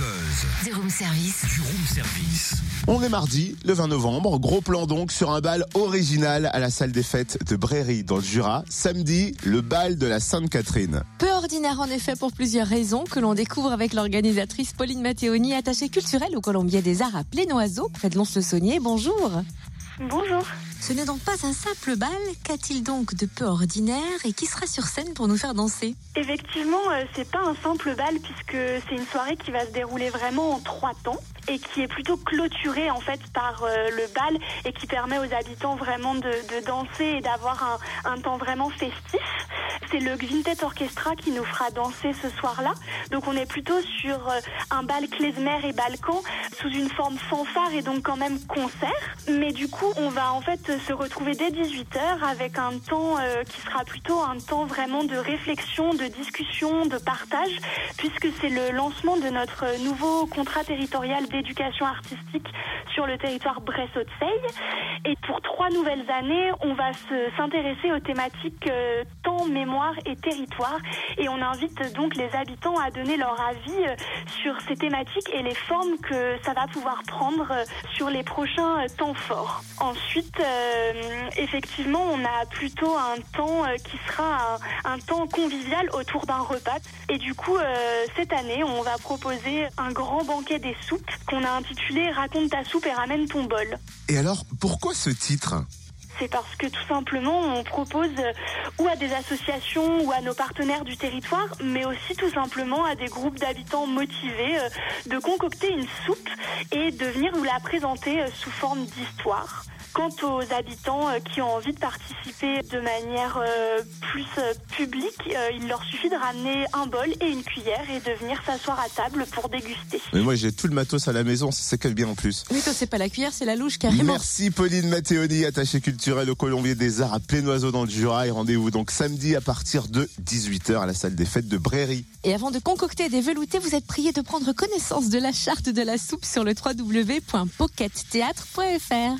buzz. Du room service. Du room service. On est mardi, le 20 novembre. Gros plan donc sur un bal original à la salle des fêtes de Bréry dans le Jura. Samedi, le bal de la Sainte-Catherine. Peu ordinaire en effet pour plusieurs raisons que l'on découvre avec l'organisatrice Pauline Matteoni, attachée culturelle au Colombier des Arts à Plénoiseau, près de Lons-le-Saunier. Bonjour. Bonjour. Ce n'est donc pas un simple bal. Qu'a-t-il donc de peu ordinaire et qui sera sur scène pour nous faire danser? Effectivement, euh, c'est pas un simple bal puisque c'est une soirée qui va se dérouler vraiment en trois temps et qui est plutôt clôturée en fait par euh, le bal et qui permet aux habitants vraiment de, danser et d'avoir un temps vraiment festif. C'est le Gvintet Orchestra qui nous fera danser ce soir-là. Donc on est plutôt sur euh, un bal klezmer et balkan sous une forme fanfare et donc quand même concert. Mais du coup, on va en fait se retrouver dès 18h avec un temps euh, qui sera plutôt un temps vraiment de réflexion, de discussion, de partage, puisque c'est le lancement de notre nouveau contrat territorial d'éducation artistique sur le territoire Bresse-Haute-Seille. Et pour trois nouvelles années, on va se- s'intéresser aux thématiques mémoire et territoire. Et on invite donc les habitants à donner leur avis euh, sur ces thématiques et les formes que ça va pouvoir prendre euh, sur les prochains euh, temps forts. Ensuite, effectivement, on a plutôt un temps qui sera un, temps convivial autour d'un repas. Et du coup, cette année, on va proposer un grand banquet des soupes qu'on a intitulé Raconte ta soupe et ramène ton bol. Et alors, pourquoi ce titre? C'est parce que tout simplement, on propose euh, ou à des associations ou à nos partenaires du territoire, mais aussi tout simplement à des groupes d'habitants motivés euh, de concocter une soupe et de venir nous la présenter euh, sous forme d'histoire. Quant aux habitants euh, qui ont envie de participer de manière euh, plus euh, publique, euh, il leur suffit de ramener un bol et une cuillère et de venir s'asseoir à table pour déguster. Mais moi j'ai tout le matos à la maison, c'est que bien en plus. Oui, toi, c'est pas la cuillère, c'est la louche carrément. Merci Pauline Matteoni, attachée culturelle au Colombier des Arts à Plénoiseau dans le Jura. Et rendez-vous donc samedi à partir de 18h à la salle des fêtes de Bréry. Et avant de concocter des veloutés, vous êtes prié de prendre connaissance de la charte de la soupe sur le www.pockettheatre.fr.